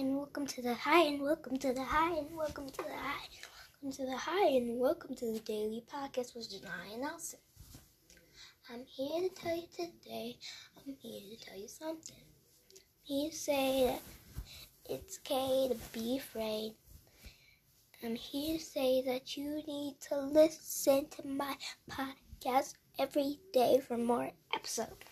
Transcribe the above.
and welcome to the high and welcome to the high and welcome to the high. Welcome to the high and welcome to the daily podcast with Janai and Nelson. I'm here to tell you today, I'm here to tell you something. I'm say that it's okay to be afraid. I'm here to say that you need to listen to my podcast every day for more episodes.